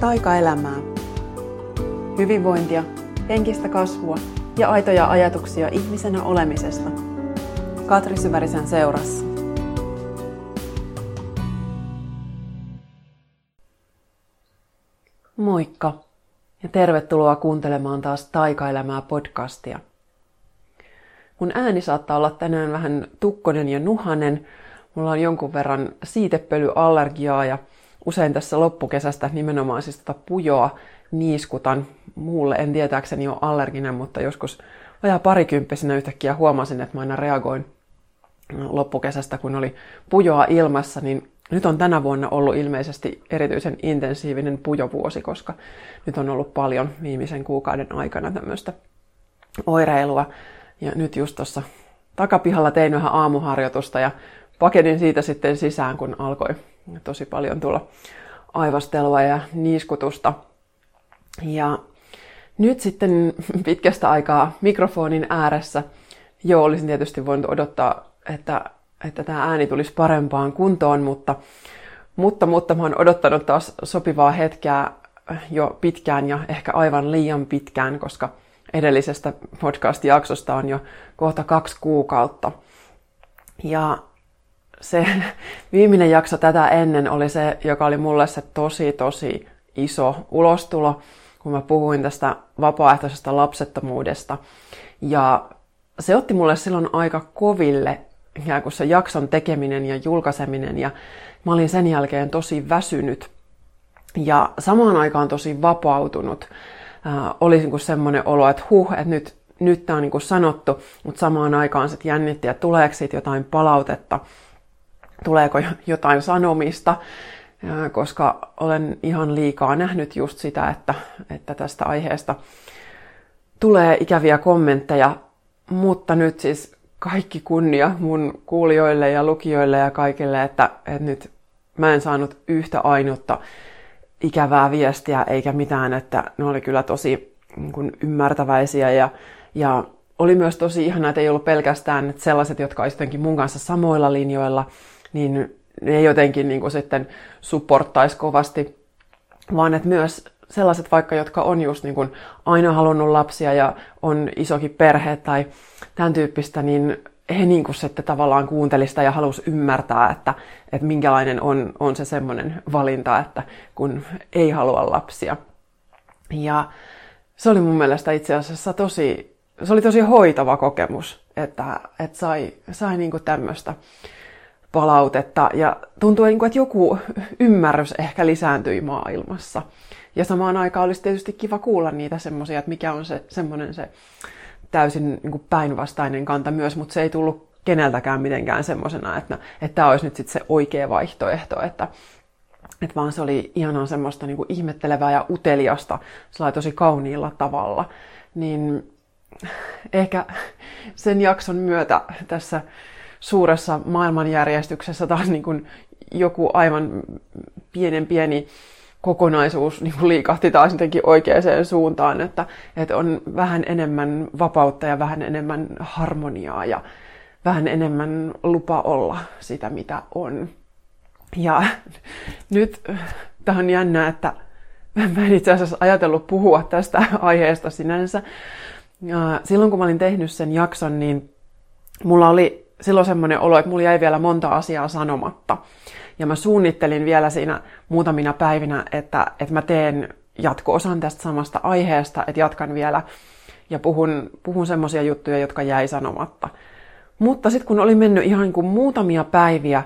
taikaelämää. Hyvinvointia, henkistä kasvua ja aitoja ajatuksia ihmisenä olemisesta. Katri Syvärisen seurassa. Moikka ja tervetuloa kuuntelemaan taas Taikaelämää podcastia. Mun ääni saattaa olla tänään vähän tukkonen ja nuhanen. Mulla on jonkun verran siitepölyallergiaa ja usein tässä loppukesästä nimenomaan siis tota pujoa niiskutan. Muulle en tietääkseni ole allerginen, mutta joskus vajaa parikymppisenä yhtäkkiä huomasin, että mä aina reagoin loppukesästä, kun oli pujoa ilmassa, niin nyt on tänä vuonna ollut ilmeisesti erityisen intensiivinen pujovuosi, koska nyt on ollut paljon viimeisen kuukauden aikana tämmöistä oireilua. Ja nyt just tuossa takapihalla tein vähän aamuharjoitusta ja pakenin siitä sitten sisään, kun alkoi tosi paljon tulla aivastelua ja niiskutusta. Ja nyt sitten pitkästä aikaa mikrofonin ääressä, joo, olisin tietysti voinut odottaa, että, että tämä ääni tulisi parempaan kuntoon, mutta, mutta, mutta mä oon odottanut taas sopivaa hetkeä jo pitkään ja ehkä aivan liian pitkään, koska edellisestä podcast-jaksosta on jo kohta kaksi kuukautta. Ja se viimeinen jakso tätä ennen oli se, joka oli mulle se tosi tosi iso ulostulo, kun mä puhuin tästä vapaaehtoisesta lapsettomuudesta. Ja se otti mulle silloin aika koville ikään kuin se jakson tekeminen ja julkaiseminen ja mä olin sen jälkeen tosi väsynyt ja samaan aikaan tosi vapautunut. Äh, oli niin semmoinen olo, että huh, että nyt, nyt tämä on niin kuin sanottu, mutta samaan aikaan sitten jännitti, että tuleeko siitä jotain palautetta tuleeko jotain sanomista, koska olen ihan liikaa nähnyt just sitä, että, että tästä aiheesta tulee ikäviä kommentteja, mutta nyt siis kaikki kunnia mun kuulijoille ja lukijoille ja kaikille, että, että nyt mä en saanut yhtä ainutta ikävää viestiä eikä mitään, että ne oli kyllä tosi niin kuin ymmärtäväisiä. Ja, ja oli myös tosi ihana, että ei ollut pelkästään että sellaiset, jotka olisivat mun kanssa samoilla linjoilla, niin ne jotenkin niin kuin sitten supporttaisi kovasti, vaan että myös sellaiset vaikka, jotka on just niin kuin aina halunnut lapsia ja on isokin perhe tai tämän tyyppistä, niin he niin kuin sitten tavallaan kuuntelista ja halusi ymmärtää, että, että minkälainen on, on se semmoinen valinta, että kun ei halua lapsia. Ja se oli mun mielestä itse asiassa tosi, se oli tosi hoitava kokemus, että, että sai, sai niin kuin tämmöistä palautetta ja tuntui, niin että joku ymmärrys ehkä lisääntyi maailmassa. Ja samaan aikaan olisi tietysti kiva kuulla niitä semmoisia, että mikä on se semmoinen se täysin niin päinvastainen kanta myös, mutta se ei tullut keneltäkään mitenkään semmoisena, että, että tämä olisi nyt sitten se oikea vaihtoehto, että, että vaan se oli ihanaa semmoista niin kuin ihmettelevää ja uteliasta tosi kauniilla tavalla. Niin ehkä sen jakson myötä tässä suuressa maailmanjärjestyksessä taas niin kuin joku aivan pienen pieni kokonaisuus niin kuin liikahti taas jotenkin oikeaan suuntaan, että, että on vähän enemmän vapautta ja vähän enemmän harmoniaa ja vähän enemmän lupa olla sitä, mitä on. Ja nyt tämä on jännää, että mä en itse asiassa ajatellut puhua tästä aiheesta sinänsä. Silloin kun mä olin tehnyt sen jakson, niin mulla oli silloin semmoinen olo, että mulla jäi vielä monta asiaa sanomatta. Ja mä suunnittelin vielä siinä muutamina päivinä, että, että mä teen jatko-osan tästä samasta aiheesta, että jatkan vielä ja puhun, puhun semmoisia juttuja, jotka jäi sanomatta. Mutta sitten kun oli mennyt ihan kuin muutamia päiviä,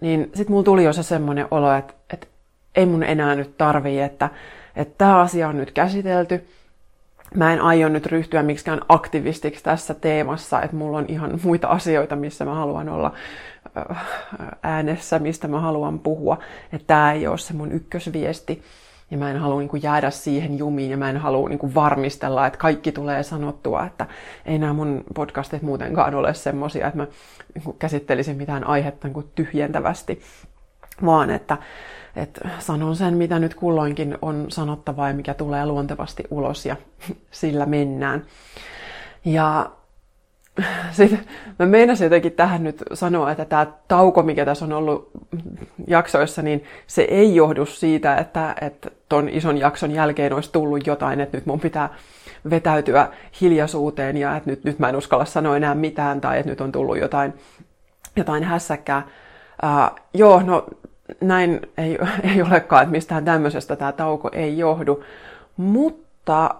niin sitten mulla tuli jo se semmoinen olo, että, että ei mun enää nyt tarvii, että, että tämä asia on nyt käsitelty, mä en aio nyt ryhtyä miksikään aktivistiksi tässä teemassa, että mulla on ihan muita asioita, missä mä haluan olla äh, äänessä, mistä mä haluan puhua. Että tämä ei ole se mun ykkösviesti. Ja mä en halua niin jäädä siihen jumiin ja mä en halua niin varmistella, että kaikki tulee sanottua, että ei nämä mun podcastit muutenkaan ole semmosia, että mä niin käsittelisin mitään aihetta niin tyhjentävästi, vaan että että sanon sen, mitä nyt kulloinkin on sanottavaa ja mikä tulee luontevasti ulos ja sillä mennään. Ja sitten mä meinasin jotenkin tähän nyt sanoa, että tämä tauko, mikä tässä on ollut jaksoissa, niin se ei johdu siitä, että, että ton ison jakson jälkeen olisi tullut jotain, että nyt mun pitää vetäytyä hiljaisuuteen ja että nyt, nyt mä en uskalla sanoa enää mitään tai että nyt on tullut jotain, jotain hässäkkää. Uh, joo, no näin ei, ei olekaan, että mistään tämmöisestä tämä tauko ei johdu. Mutta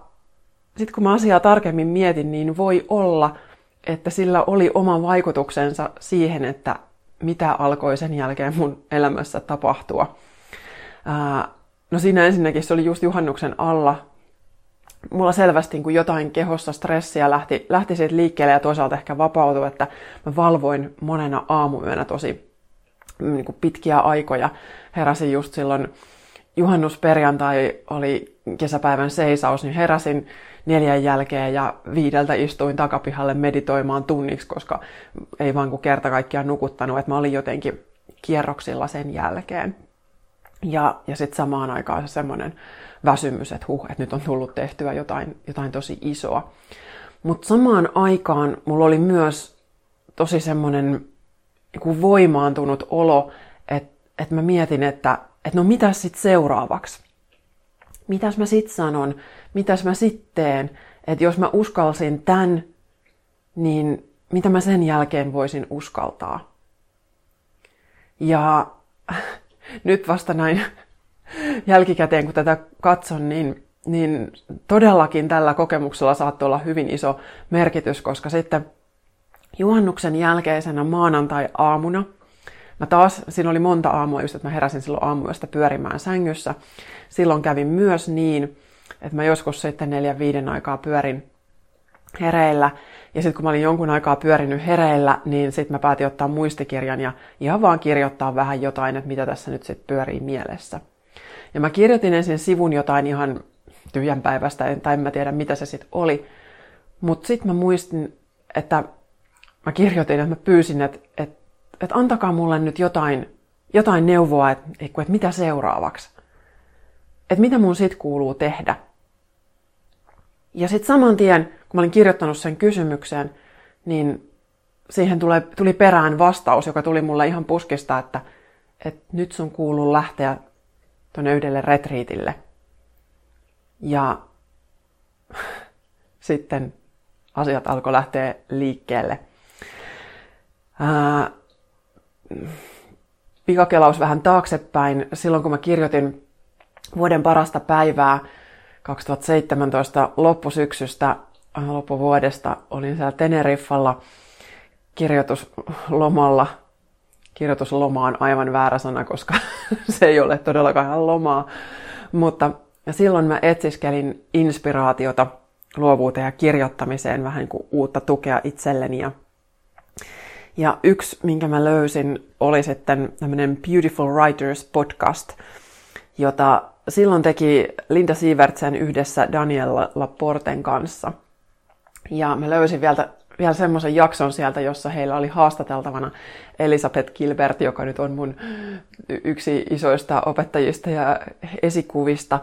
sitten kun mä asiaa tarkemmin mietin, niin voi olla, että sillä oli oma vaikutuksensa siihen, että mitä alkoi sen jälkeen mun elämässä tapahtua. Ää, no siinä ensinnäkin se oli just juhannuksen alla. Mulla selvästi kun jotain kehossa stressiä lähti, lähti siitä liikkeelle ja toisaalta ehkä vapautui, että mä valvoin monena aamuyönä tosi niin kuin pitkiä aikoja. Heräsin just silloin juhannusperjantai oli kesäpäivän seisaus, niin heräsin neljän jälkeen ja viideltä istuin takapihalle meditoimaan tunniksi, koska ei vaan kuin kerta kaikkiaan nukuttanut, että mä olin jotenkin kierroksilla sen jälkeen. Ja, ja sitten samaan aikaan se semmoinen väsymys, että huh, että nyt on tullut tehtyä jotain, jotain tosi isoa. Mutta samaan aikaan mulla oli myös tosi semmoinen niin voimaantunut olo, että, että mä mietin, että, että no mitäs sitten seuraavaksi? Mitäs mä sitten sanon? Mitäs mä sitten teen? Että jos mä uskalsin tämän, niin mitä mä sen jälkeen voisin uskaltaa? Ja nyt vasta näin jälkikäteen, kun tätä katson, niin, niin todellakin tällä kokemuksella saattoi olla hyvin iso merkitys, koska sitten juhannuksen jälkeisenä maanantai-aamuna, mä taas, siinä oli monta aamua just, että mä heräsin silloin aamuyöstä pyörimään sängyssä. Silloin kävin myös niin, että mä joskus sitten neljän viiden aikaa pyörin hereillä. Ja sitten kun mä olin jonkun aikaa pyörinyt hereillä, niin sitten mä päätin ottaa muistikirjan ja ihan vaan kirjoittaa vähän jotain, että mitä tässä nyt sitten pyörii mielessä. Ja mä kirjoitin ensin sivun jotain ihan tyhjän päivästä, tai en mä tiedä mitä se sitten oli. Mutta sitten mä muistin, että mä kirjoitin, että mä pyysin, että, että, että antakaa mulle nyt jotain, jotain neuvoa, että, että mitä seuraavaksi. Että mitä mun sit kuuluu tehdä. Ja sitten saman tien, kun mä olin kirjoittanut sen kysymyksen, niin siihen tuli, tuli perään vastaus, joka tuli mulle ihan puskista, että, että nyt sun kuuluu lähteä tuonne yhdelle retriitille. Ja sitten asiat alkoi lähteä liikkeelle. Ää, pikakelaus vähän taaksepäin. Silloin kun mä kirjoitin vuoden parasta päivää 2017 loppusyksystä, äh, loppuvuodesta, olin siellä Teneriffalla kirjoituslomalla. Kirjoitusloma on aivan väärä sana, koska se ei ole todellakaan ihan lomaa. Mutta silloin mä etsiskelin inspiraatiota luovuuteen ja kirjoittamiseen vähän kuin uutta tukea itselleni ja ja yksi, minkä mä löysin, oli sitten tämmöinen Beautiful Writers podcast, jota silloin teki Linda Sievertsen yhdessä Daniel Laporten kanssa. Ja mä löysin vielä, vielä semmoisen jakson sieltä, jossa heillä oli haastateltavana Elisabeth Gilbert, joka nyt on mun yksi isoista opettajista ja esikuvista.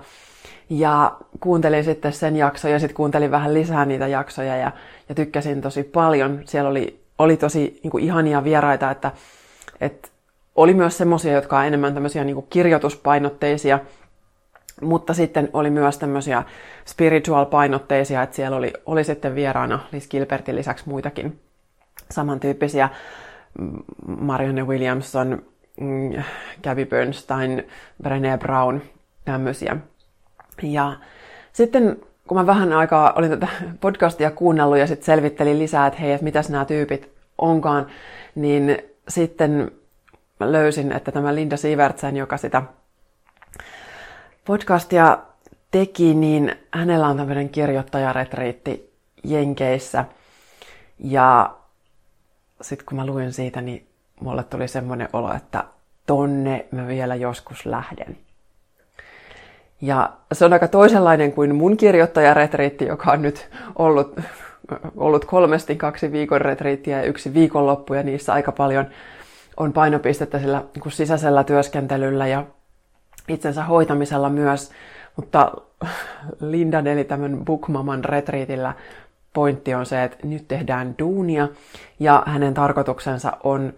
Ja kuuntelin sitten sen jakson ja sitten kuuntelin vähän lisää niitä jaksoja ja, ja tykkäsin tosi paljon. Siellä oli oli tosi niin kuin ihania vieraita, että, että oli myös semmoisia, jotka on enemmän tämmöisiä niin kuin kirjoituspainotteisia, mutta sitten oli myös tämmöisiä spiritual-painotteisia, että siellä oli, oli sitten vieraana Liz Gilbertin lisäksi muitakin samantyyppisiä. Marianne Williamson, mm, Gabby Bernstein, Brené Brown, tämmöisiä. Ja sitten kun mä vähän aikaa olin tätä podcastia kuunnellut ja sitten selvittelin lisää, että hei, että mitäs nämä tyypit onkaan, niin sitten mä löysin, että tämä Linda Sivertsen, joka sitä podcastia teki, niin hänellä on tämmöinen kirjoittajaretriitti Jenkeissä. Ja sitten kun mä luin siitä, niin mulle tuli semmoinen olo, että tonne mä vielä joskus lähden. Ja se on aika toisenlainen kuin mun kirjoittajaretriitti, joka on nyt ollut, ollut kolmesti kaksi viikon retriittiä ja yksi viikonloppu, ja niissä aika paljon on painopistettä sillä niin sisäisellä työskentelyllä ja itsensä hoitamisella myös. Mutta Lindan eli tämän Bookmaman retriitillä pointti on se, että nyt tehdään duunia ja hänen tarkoituksensa on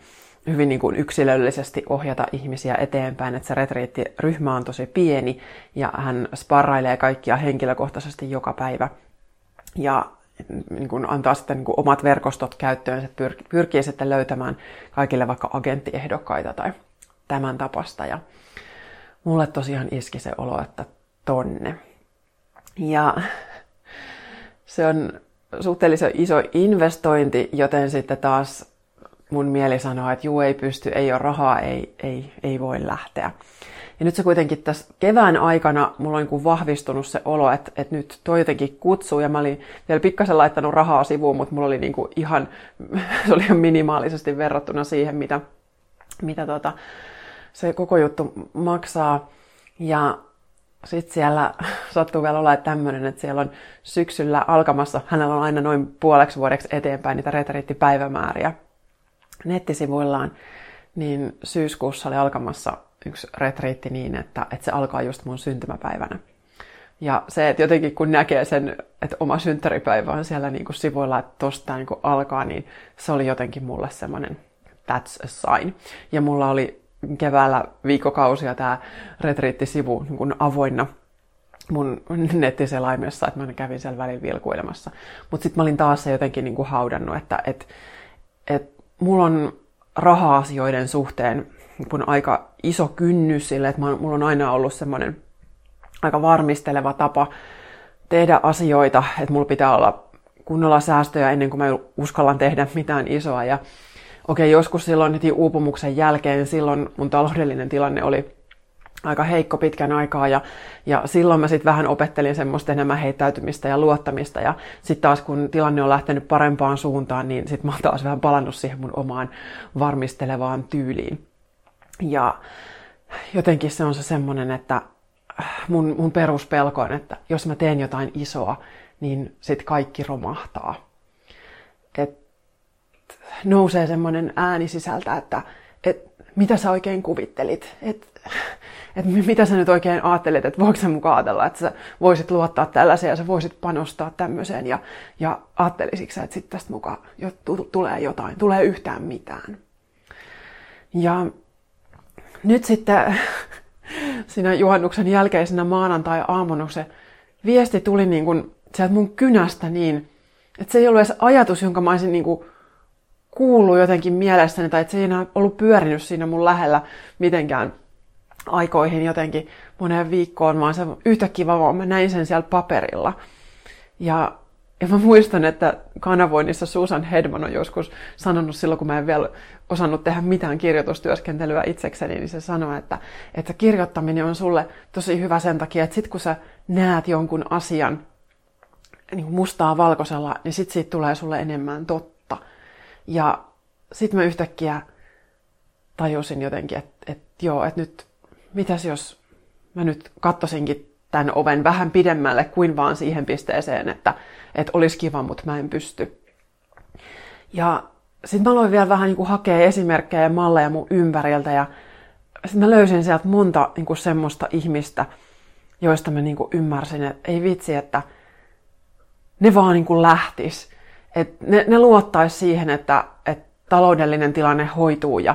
hyvin niin kuin yksilöllisesti ohjata ihmisiä eteenpäin, että se retriittiryhmä on tosi pieni ja hän sparrailee kaikkia henkilökohtaisesti joka päivä. Ja niin kuin antaa sitten niin kuin omat verkostot käyttöön, että pyr- pyrkii sitten löytämään kaikille vaikka agenttiehdokkaita tai tämän tapasta. Ja mulle tosiaan iski se olo, että tonne. Ja se on suhteellisen iso investointi, joten sitten taas mun mieli sanoo, että juu ei pysty, ei ole rahaa, ei, ei, ei voi lähteä. Ja nyt se kuitenkin tässä kevään aikana mulla on niin vahvistunut se olo, että, että nyt toi jotenkin kutsuu ja mä olin vielä pikkasen laittanut rahaa sivuun, mutta mulla oli niin kuin ihan, se oli ihan minimaalisesti verrattuna siihen, mitä, mitä tota, se koko juttu maksaa. Ja sitten siellä sattuu vielä olla tämmöinen, että siellä on syksyllä alkamassa, hänellä on aina noin puoleksi vuodeksi eteenpäin niitä retriittipäivämääriä nettisivuillaan, niin syyskuussa oli alkamassa yksi retriitti niin, että, että se alkaa just mun syntymäpäivänä. Ja se, että jotenkin kun näkee sen, että oma synttäripäivä on siellä niin kuin sivuilla, että tosta niin kuin alkaa, niin se oli jotenkin mulle semmoinen that's a sign. Ja mulla oli keväällä viikokausia tämä retriittisivu niin kuin avoinna mun nettiselaimessa, että mä kävin siellä välillä vilkuilemassa. Mutta sitten mä olin taas se jotenkin niin kuin haudannut, että et, et mulla on raha-asioiden suhteen kun aika iso kynnys sille, että mulla on aina ollut semmoinen aika varmisteleva tapa tehdä asioita, että mulla pitää olla kunnolla säästöjä ennen kuin mä uskallan tehdä mitään isoa. Ja okei, okay, joskus silloin heti uupumuksen jälkeen, silloin mun taloudellinen tilanne oli aika heikko pitkän aikaa ja, ja silloin mä sitten vähän opettelin semmoista enemmän heittäytymistä ja luottamista ja sitten taas kun tilanne on lähtenyt parempaan suuntaan, niin sitten mä oon taas vähän palannut siihen mun omaan varmistelevaan tyyliin. Ja jotenkin se on se semmoinen, että mun, mun peruspelko on, että jos mä teen jotain isoa, niin sitten kaikki romahtaa. Et nousee semmoinen ääni sisältä, että et, mitä sä oikein kuvittelit, että et, mitä sä nyt oikein ajattelet, että voiko sä mukaan ajatella, että sä voisit luottaa tällaiseen ja sä voisit panostaa tämmöiseen ja, ja ajattelisitko sä, että sitten tästä mukaan jo, tulee jotain, tulee yhtään mitään. Ja nyt sitten siinä juhannuksen jälkeisenä maanantai-aamuna se viesti tuli niin kuin sieltä mun kynästä niin, että se ei ollut edes ajatus, jonka mä olisin niin kuin kuullut jotenkin mielestäni, tai että se ei enää ollut pyörinyt siinä mun lähellä mitenkään aikoihin jotenkin moneen viikkoon, vaan se yhtäkkiä vaan mä näin sen siellä paperilla. Ja ja mä muistan, että kanavoinnissa Susan Hedman on joskus sanonut silloin, kun mä en vielä osannut tehdä mitään kirjoitustyöskentelyä itsekseni, niin se sanoi, että, että kirjoittaminen on sulle tosi hyvä sen takia, että sit kun sä näet jonkun asian niin mustaa valkoisella, niin sit siitä tulee sulle enemmän totta. Ja sit mä yhtäkkiä tajusin jotenkin, että, että joo, että nyt mitäs jos mä nyt kattosinkin tämän oven vähän pidemmälle kuin vaan siihen pisteeseen, että, että olisi kiva, mutta mä en pysty. Ja sitten mä aloin vielä vähän niin kuin hakea esimerkkejä ja malleja mun ympäriltä ja sitten mä löysin sieltä monta niin kuin semmoista ihmistä, joista mä niin kuin ymmärsin, että ei vitsi, että ne vaan niin kuin lähtis. Että ne, ne luottaisi siihen, että, että taloudellinen tilanne hoituu ja,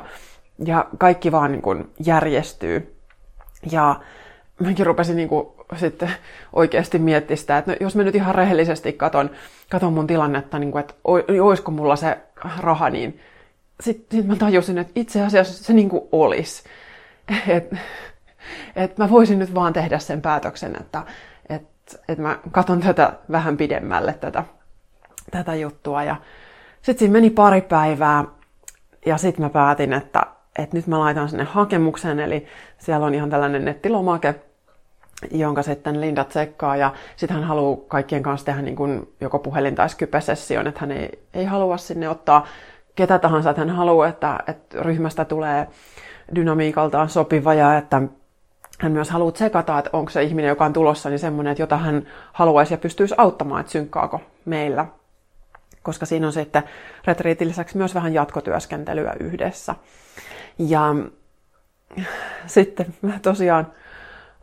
ja kaikki vaan niin kuin järjestyy. Ja mäkin rupesin niin kuin sitten oikeasti miettiä sitä, että no, jos mä nyt ihan rehellisesti katon, katon mun tilannetta, niin kuin, että olisiko mulla se raha, niin sitten sit mä tajusin, että itse asiassa se niin kuin olisi. Että et mä voisin nyt vaan tehdä sen päätöksen, että et, et mä katon tätä vähän pidemmälle, tätä, tätä juttua. Ja sitten siinä meni pari päivää ja sitten mä päätin, että, että nyt mä laitan sinne hakemuksen, eli siellä on ihan tällainen nettilomake, jonka sitten Linda tsekkaa ja sitten hän haluaa kaikkien kanssa tehdä niin kuin joko puhelin- tai Skype-session, että hän ei, ei halua sinne ottaa ketä tahansa, että hän haluaa, että, että ryhmästä tulee dynamiikaltaan sopiva ja että hän myös haluaa tsekata, että onko se ihminen, joka on tulossa, niin semmoinen, että jota hän haluaisi ja pystyisi auttamaan, että synkkaako meillä. Koska siinä on sitten retriitin lisäksi myös vähän jatkotyöskentelyä yhdessä. Ja sitten mä tosiaan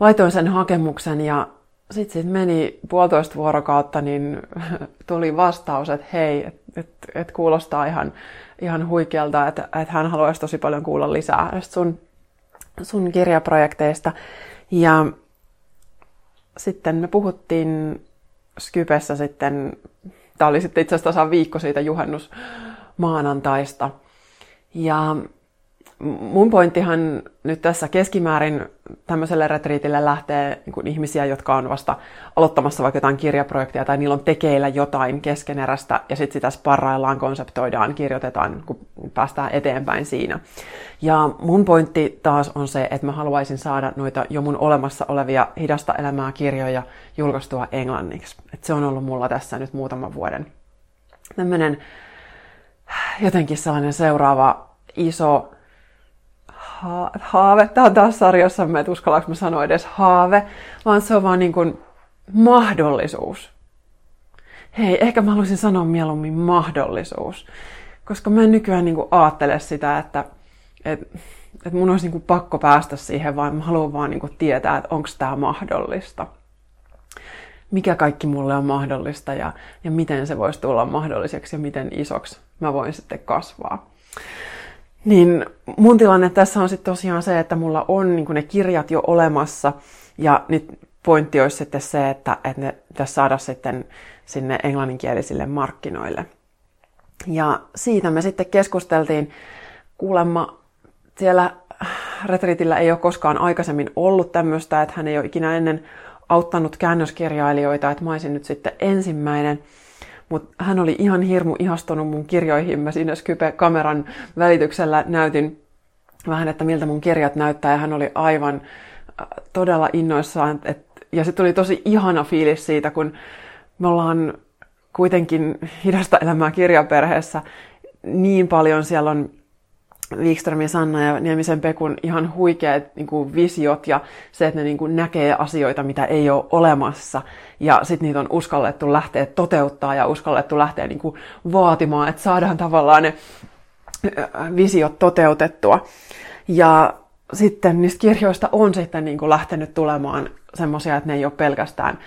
laitoin sen hakemuksen ja sitten sit meni puolitoista vuorokautta, niin tuli vastaus, että hei, että et, et kuulostaa ihan, ihan huikealta, että et hän haluaisi tosi paljon kuulla lisää sun, sun kirjaprojekteista. Ja sitten me puhuttiin Skypessä sitten, tämä oli sitten itse asiassa viikko siitä juhannusmaanantaista. Ja mun pointtihan nyt tässä keskimäärin tämmöiselle retriitille lähtee niin kuin ihmisiä, jotka on vasta aloittamassa vaikka jotain kirjaprojektia tai niillä on tekeillä jotain keskeneräistä ja sitten sitä sparraillaan, konseptoidaan, kirjoitetaan, kun päästään eteenpäin siinä. Ja mun pointti taas on se, että mä haluaisin saada noita jo mun olemassa olevia hidasta elämää kirjoja julkaistua englanniksi. Et se on ollut mulla tässä nyt muutaman vuoden tämmöinen jotenkin sellainen seuraava iso ha- haave. Tämä on taas sarjassa, että uskallanko mä sanoa edes haave, vaan se on vaan niin kuin mahdollisuus. Hei, ehkä mä haluaisin sanoa mieluummin mahdollisuus. Koska mä en nykyään niin kuin ajattele sitä, että, että, että mun olisi niin kuin pakko päästä siihen, vaan mä haluan vaan niin kuin tietää, että onko tämä mahdollista. Mikä kaikki mulle on mahdollista ja, ja miten se voisi tulla mahdolliseksi ja miten isoksi mä voin sitten kasvaa. Niin mun tilanne tässä on sitten tosiaan se, että mulla on niin ne kirjat jo olemassa ja nyt pointti olisi sitten se, että, että ne pitäisi saada sitten sinne englanninkielisille markkinoille. Ja siitä me sitten keskusteltiin. Kuulemma siellä retriitillä ei ole koskaan aikaisemmin ollut tämmöistä, että hän ei ole ikinä ennen auttanut käännöskirjailijoita, että mä olisin nyt sitten ensimmäinen. Mutta hän oli ihan hirmu ihastunut mun kirjoihin. Mä siinä Skype-kameran välityksellä näytin vähän, että miltä mun kirjat näyttää. Ja hän oli aivan äh, todella innoissaan. Et, ja se tuli tosi ihana fiilis siitä, kun me ollaan kuitenkin hidasta elämää kirjaperheessä. Niin paljon siellä on Wikströmin Sanna ja Niemisen Pekun ihan huikeat niin kuin visiot ja se, että ne niin kuin näkee asioita, mitä ei ole olemassa. Ja sitten niitä on uskallettu lähteä toteuttaa ja uskallettu lähteä niin kuin vaatimaan, että saadaan tavallaan ne visiot toteutettua. Ja sitten niistä kirjoista on sitten niin kuin lähtenyt tulemaan semmoisia, että ne ei ole pelkästään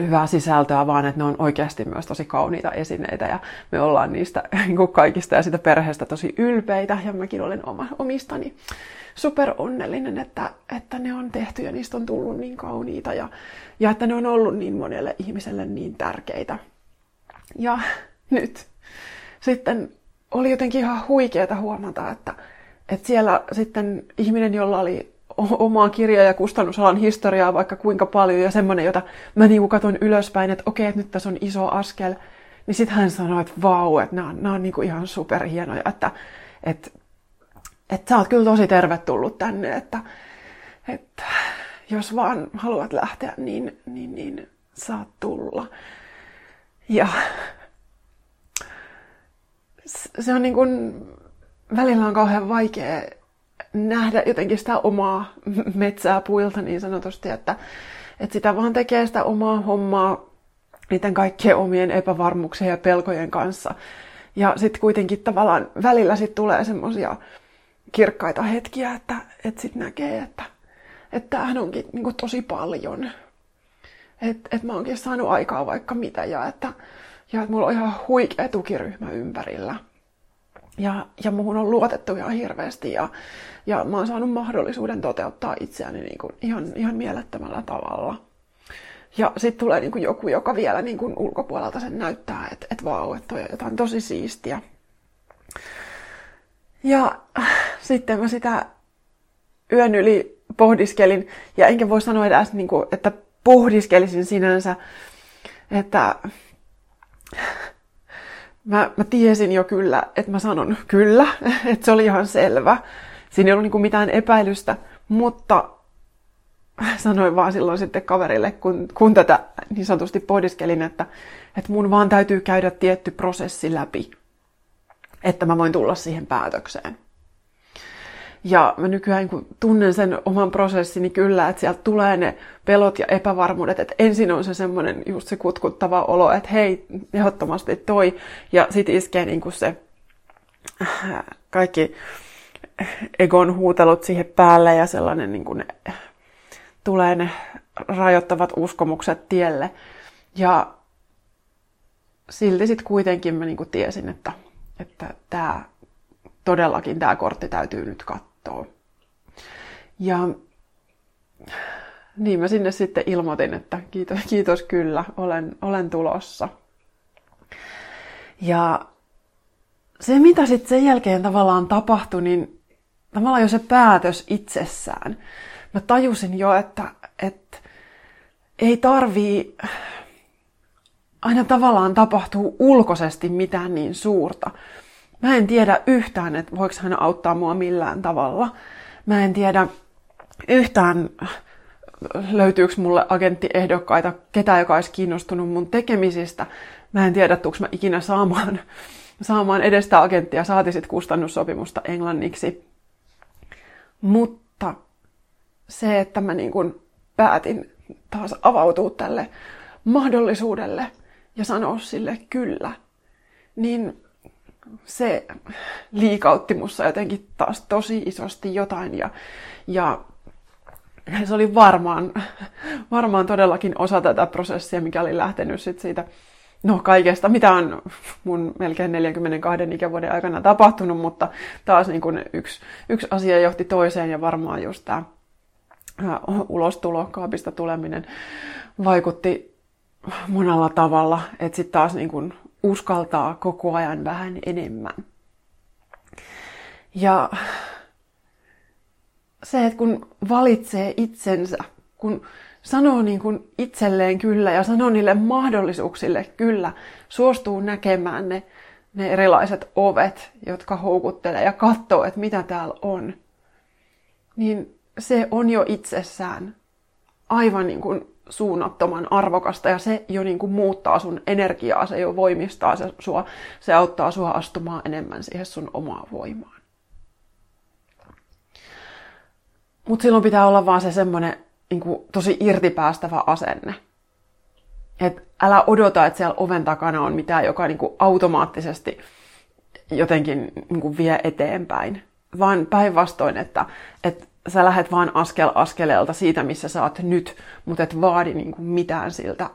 hyvää sisältöä, vaan että ne on oikeasti myös tosi kauniita esineitä ja me ollaan niistä niin kaikista ja sitä perheestä tosi ylpeitä ja mäkin olen oma, omistani super onnellinen, että, että ne on tehty ja niistä on tullut niin kauniita ja, ja että ne on ollut niin monelle ihmiselle niin tärkeitä. Ja nyt sitten oli jotenkin ihan huikeeta huomata, että, että siellä sitten ihminen, jolla oli omaa kirja- ja kustannusalan historiaa vaikka kuinka paljon ja semmoinen, jota mä niinku katon ylöspäin, että okei, että nyt tässä on iso askel, niin sitten hän sanoi, että vau, että nämä nämä on niinku ihan superhienoja, että, että, että sä oot kyllä tosi tervetullut tänne, että, että jos vaan haluat lähteä, niin, niin, niin saat tulla. Ja se on niin kuin, välillä on kauhean vaikea nähdä jotenkin sitä omaa metsää puilta niin sanotusti, että, että sitä vaan tekee sitä omaa hommaa niiden kaikkien omien epävarmuuksien ja pelkojen kanssa. Ja sitten kuitenkin tavallaan välillä sit tulee semmoisia kirkkaita hetkiä, että, että sitten näkee, että, että tämähän onkin niin kuin tosi paljon. Että et mä oonkin saanut aikaa vaikka mitä ja että, ja että mulla on ihan huikea tukiryhmä ympärillä. Ja, ja muuhun on luotettu ihan hirveästi ja, ja mä oon saanut mahdollisuuden toteuttaa itseäni niin kuin ihan, ihan mielettömällä tavalla. Ja sitten tulee niin kuin joku, joka vielä niin kuin ulkopuolelta sen näyttää, että et vau, että on jotain tosi siistiä. Ja sitten mä sitä yön yli pohdiskelin, ja enkä voi sanoa edes, niin kuin, että pohdiskelisin sinänsä, että mä, mä tiesin jo kyllä, että mä sanon kyllä, että se oli ihan selvä. Siinä ei ollut niinku mitään epäilystä, mutta sanoin vaan silloin sitten kaverille, kun, kun tätä niin sanotusti pohdiskelin, että, että mun vaan täytyy käydä tietty prosessi läpi, että mä voin tulla siihen päätökseen. Ja mä nykyään kun tunnen sen oman prosessini kyllä, että sieltä tulee ne pelot ja epävarmuudet, että ensin on se semmoinen just se kutkuttava olo, että hei, ehdottomasti toi, ja sitten iskee niin kuin se äh, kaikki egon huutelut siihen päälle ja sellainen niin kuin, tulee ne rajoittavat uskomukset tielle. Ja silti sitten kuitenkin mä niinku tiesin, että, että tämä todellakin tämä kortti täytyy nyt katsoa. Ja niin mä sinne sitten ilmoitin, että kiitos, kiitos kyllä, olen, olen tulossa. Ja se, mitä sitten sen jälkeen tavallaan tapahtui, niin tavallaan jo se päätös itsessään. Mä tajusin jo, että, että ei tarvii aina tavallaan tapahtuu ulkoisesti mitään niin suurta. Mä en tiedä yhtään, että voiko hän auttaa mua millään tavalla. Mä en tiedä yhtään, löytyykö mulle agenttiehdokkaita, ketä joka olisi kiinnostunut mun tekemisistä. Mä en tiedä, tuuks mä ikinä saamaan, saamaan edestä agenttia, saati sit kustannussopimusta englanniksi. Mutta se, että mä niin kun päätin taas avautua tälle mahdollisuudelle ja sanoa sille kyllä, niin se liikautti mussa jotenkin taas tosi isosti jotain ja, ja se oli varmaan, varmaan todellakin osa tätä prosessia, mikä oli lähtenyt sit siitä no kaikesta, mitä on mun melkein 42 ikävuoden aikana tapahtunut, mutta taas niin kun yksi, yksi asia johti toiseen ja varmaan just tämä ulostulo, kaapista tuleminen vaikutti monella tavalla, että sitten taas niin kun uskaltaa koko ajan vähän enemmän. Ja se, että kun valitsee itsensä, kun sanoo niin kuin itselleen kyllä ja sanoo niille mahdollisuuksille kyllä, suostuu näkemään ne, ne erilaiset ovet, jotka houkuttelee ja katsoo, että mitä täällä on, niin se on jo itsessään aivan niin kuin suunnattoman arvokasta ja se jo niin kuin muuttaa sun energiaa, se jo voimistaa se sua, se auttaa sua astumaan enemmän siihen sun omaan voimaan. Mutta silloin pitää olla vaan se semmoinen niin kuin, tosi irtipäästävä asenne. Et älä odota, että siellä oven takana on mitään, joka niin kuin, automaattisesti jotenkin niin kuin, vie eteenpäin. Vaan päinvastoin, että, että sä lähdet vaan askel askeleelta siitä, missä sä oot nyt, mutta et vaadi niin kuin, mitään siltä,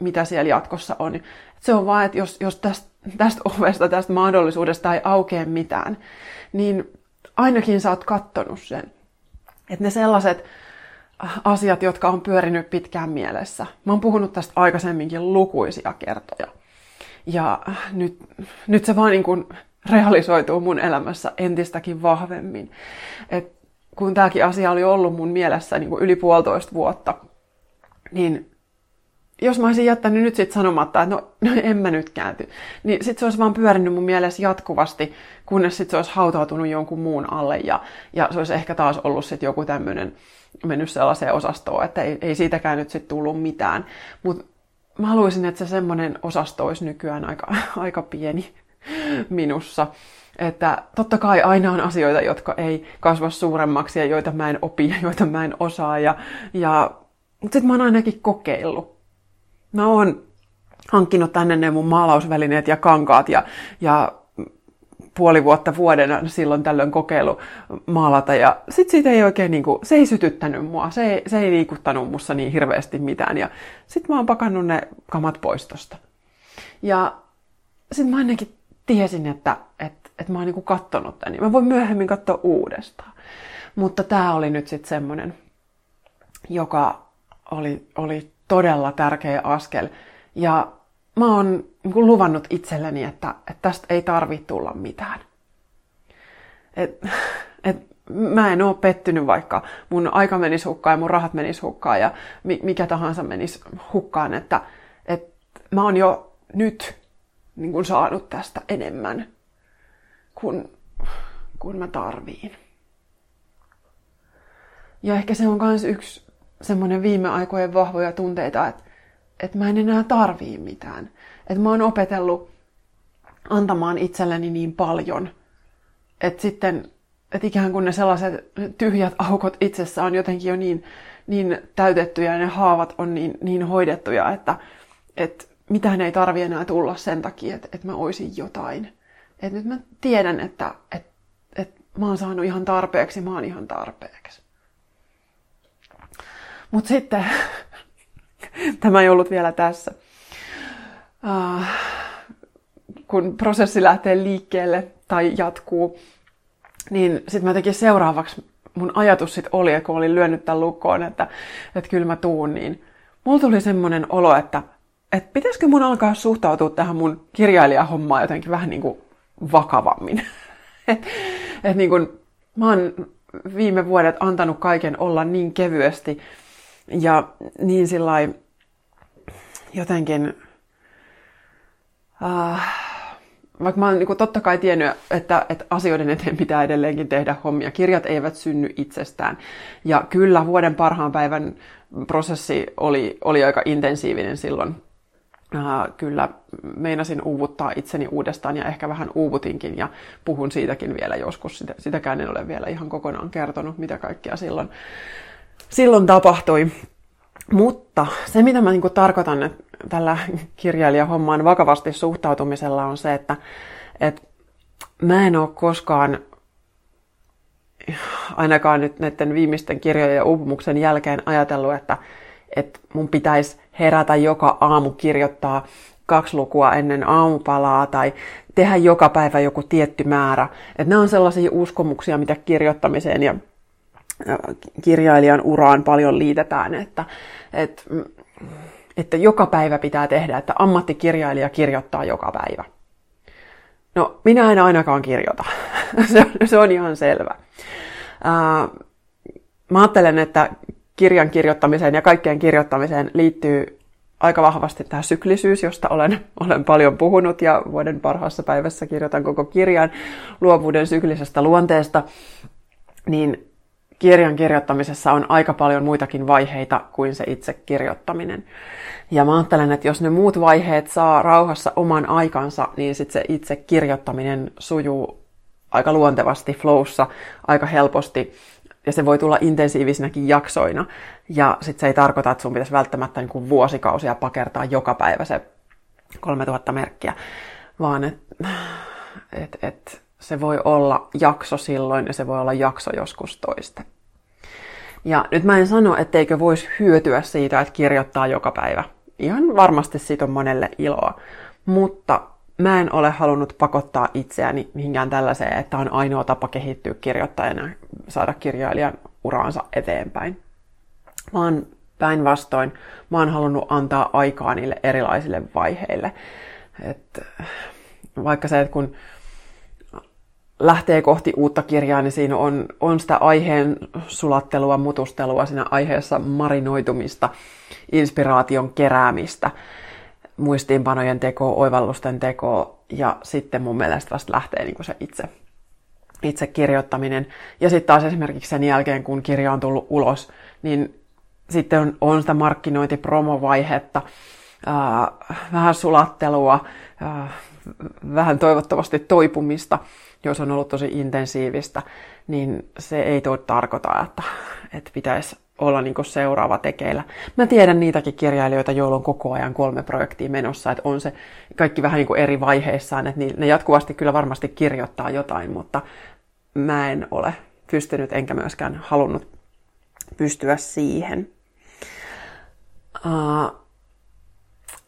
mitä siellä jatkossa on. Et se on vaan, että jos, jos tästä, tästä ovesta, tästä mahdollisuudesta ei aukea mitään, niin ainakin sä oot kattonut sen. Että ne sellaiset asiat, jotka on pyörinyt pitkään mielessä. Mä oon puhunut tästä aikaisemminkin lukuisia kertoja. Ja nyt, nyt se vaan niin kuin realisoituu mun elämässä entistäkin vahvemmin. Et kun tämäkin asia oli ollut mun mielessä niin kuin yli puolitoista vuotta, niin jos mä olisin jättänyt nyt sitten sanomatta, että no, no en mä nyt käänty, niin sitten se olisi vaan pyörinyt mun mielessä jatkuvasti, kunnes sitten se olisi hautautunut jonkun muun alle ja, ja se olisi ehkä taas ollut sitten joku tämmöinen mennyt sellaiseen osastoon, että ei, ei siitäkään nyt sitten tullut mitään. Mutta mä haluaisin, että se semmoinen osasto olisi nykyään aika, aika pieni minussa. Että totta kai aina on asioita, jotka ei kasva suuremmaksi ja joita mä en opi ja joita mä en osaa. Ja, ja, mutta sitten mä oon ainakin kokeillut. Mä oon hankkinut tänne ne mun maalausvälineet ja kankaat ja, ja puoli vuotta vuoden silloin tällöin kokeilu maalata ja sit siitä ei oikein niinku, se ei sytyttänyt mua, se ei, se ei liikuttanut mussa niin hirveästi mitään ja sit mä oon pakannut ne kamat pois tosta. Ja sit mä ainakin tiesin, että, että, että mä oon niinku kattonut tän, mä voin myöhemmin katsoa uudestaan. Mutta tää oli nyt sitten semmonen, joka oli, oli todella tärkeä askel. Ja mä oon niin kuin luvannut itselleni, että, että tästä ei tarvitse tulla mitään. Et, et, mä en oo pettynyt, vaikka mun aika menisi hukkaan ja mun rahat menisi hukkaan ja mikä tahansa menisi hukkaan, että, että mä oon jo nyt niin kuin saanut tästä enemmän kuin, kuin mä tarviin. Ja ehkä se on myös yksi semmoinen viime aikojen vahvoja tunteita, että, että mä en enää tarvii mitään. Että mä oon opetellut antamaan itselleni niin paljon, että sitten, että ikään kuin ne sellaiset tyhjät aukot itsessä on jotenkin jo niin, niin täytettyjä ja ne haavat on niin, niin hoidettuja, että, että mitään ei tarvi enää tulla sen takia, että, että mä oisin jotain. Että nyt mä tiedän, että, että, että mä oon saanut ihan tarpeeksi, mä oon ihan tarpeeksi. Mutta sitten tämä ei ollut vielä tässä. Uh, kun prosessi lähtee liikkeelle tai jatkuu, niin sitten mä tekin seuraavaksi, mun ajatus sitten oli, kun olin lyönyt tämän lukkoon, että, että kyllä mä tuun, niin mulla tuli semmoinen olo, että, että pitäisikö mun alkaa suhtautua tähän mun kirjailijahommaan jotenkin vähän niin kuin vakavammin. että et niin kuin, mä oon viime vuodet antanut kaiken olla niin kevyesti ja niin sillä jotenkin, äh, vaikka mä oon niin totta kai tiennyt, että, että asioiden eteen pitää edelleenkin tehdä hommia. Kirjat eivät synny itsestään. Ja kyllä vuoden parhaan päivän prosessi oli, oli aika intensiivinen silloin. Uh, kyllä meinasin uuvuttaa itseni uudestaan ja ehkä vähän uuvutinkin ja puhun siitäkin vielä joskus. Sitä, sitäkään en ole vielä ihan kokonaan kertonut, mitä kaikkea silloin, silloin tapahtui. Mutta se, mitä mä niin tarkoitan että tällä kirjailijahommaan vakavasti suhtautumisella, on se, että, että mä en ole koskaan ainakaan nyt näiden viimeisten kirjojen ja uupumuksen jälkeen ajatellut, että, että mun pitäisi herätä joka aamu kirjoittaa kaksi lukua ennen aamupalaa tai tehdä joka päivä joku tietty määrä. Että nämä on sellaisia uskomuksia, mitä kirjoittamiseen ja kirjailijan uraan paljon liitetään, että, että, että joka päivä pitää tehdä, että ammattikirjailija kirjoittaa joka päivä. No, minä en ainakaan kirjoita. se, on, se on ihan selvä. Ää, mä ajattelen, että kirjan kirjoittamiseen ja kaikkeen kirjoittamiseen liittyy aika vahvasti tämä syklisyys, josta olen, olen paljon puhunut ja vuoden parhaassa päivässä kirjoitan koko kirjan luovuuden syklisestä luonteesta, niin kirjan kirjoittamisessa on aika paljon muitakin vaiheita kuin se itse kirjoittaminen. Ja mä ajattelen, että jos ne muut vaiheet saa rauhassa oman aikansa, niin sitten se itse kirjoittaminen sujuu aika luontevasti flowssa, aika helposti. Ja se voi tulla intensiivisinäkin jaksoina. Ja sitten se ei tarkoita, että sun pitäisi välttämättä niin kuin vuosikausia pakertaa joka päivä se 3000 merkkiä, vaan että et, et, se voi olla jakso silloin ja se voi olla jakso joskus toiste. Ja nyt mä en sano, etteikö voisi hyötyä siitä, että kirjoittaa joka päivä. Ihan varmasti siitä on monelle iloa. Mutta mä en ole halunnut pakottaa itseäni mihinkään tällaiseen, että on ainoa tapa kehittyä kirjoittajana, saada kirjailijan uraansa eteenpäin. Vaan päinvastoin mä oon halunnut antaa aikaa niille erilaisille vaiheille. Et vaikka se, että kun lähtee kohti uutta kirjaa, niin siinä on, on sitä aiheen sulattelua, mutustelua, siinä aiheessa marinoitumista, inspiraation keräämistä, muistiinpanojen tekoa, oivallusten tekoa ja sitten mun mielestä vasta lähtee niin se itse, itse kirjoittaminen. Ja sitten taas esimerkiksi sen jälkeen, kun kirja on tullut ulos, niin sitten on, on sitä markkinointi-promovaihetta, ää, vähän sulattelua, ää, vähän toivottavasti toipumista jos on ollut tosi intensiivistä, niin se ei tuo tarkoita, että, että pitäisi olla niin seuraava tekeillä. Mä tiedän niitäkin kirjailijoita, joilla on koko ajan kolme projektia menossa, että on se kaikki vähän niin eri vaiheissaan, että ne jatkuvasti kyllä varmasti kirjoittaa jotain, mutta mä en ole pystynyt enkä myöskään halunnut pystyä siihen. Uh,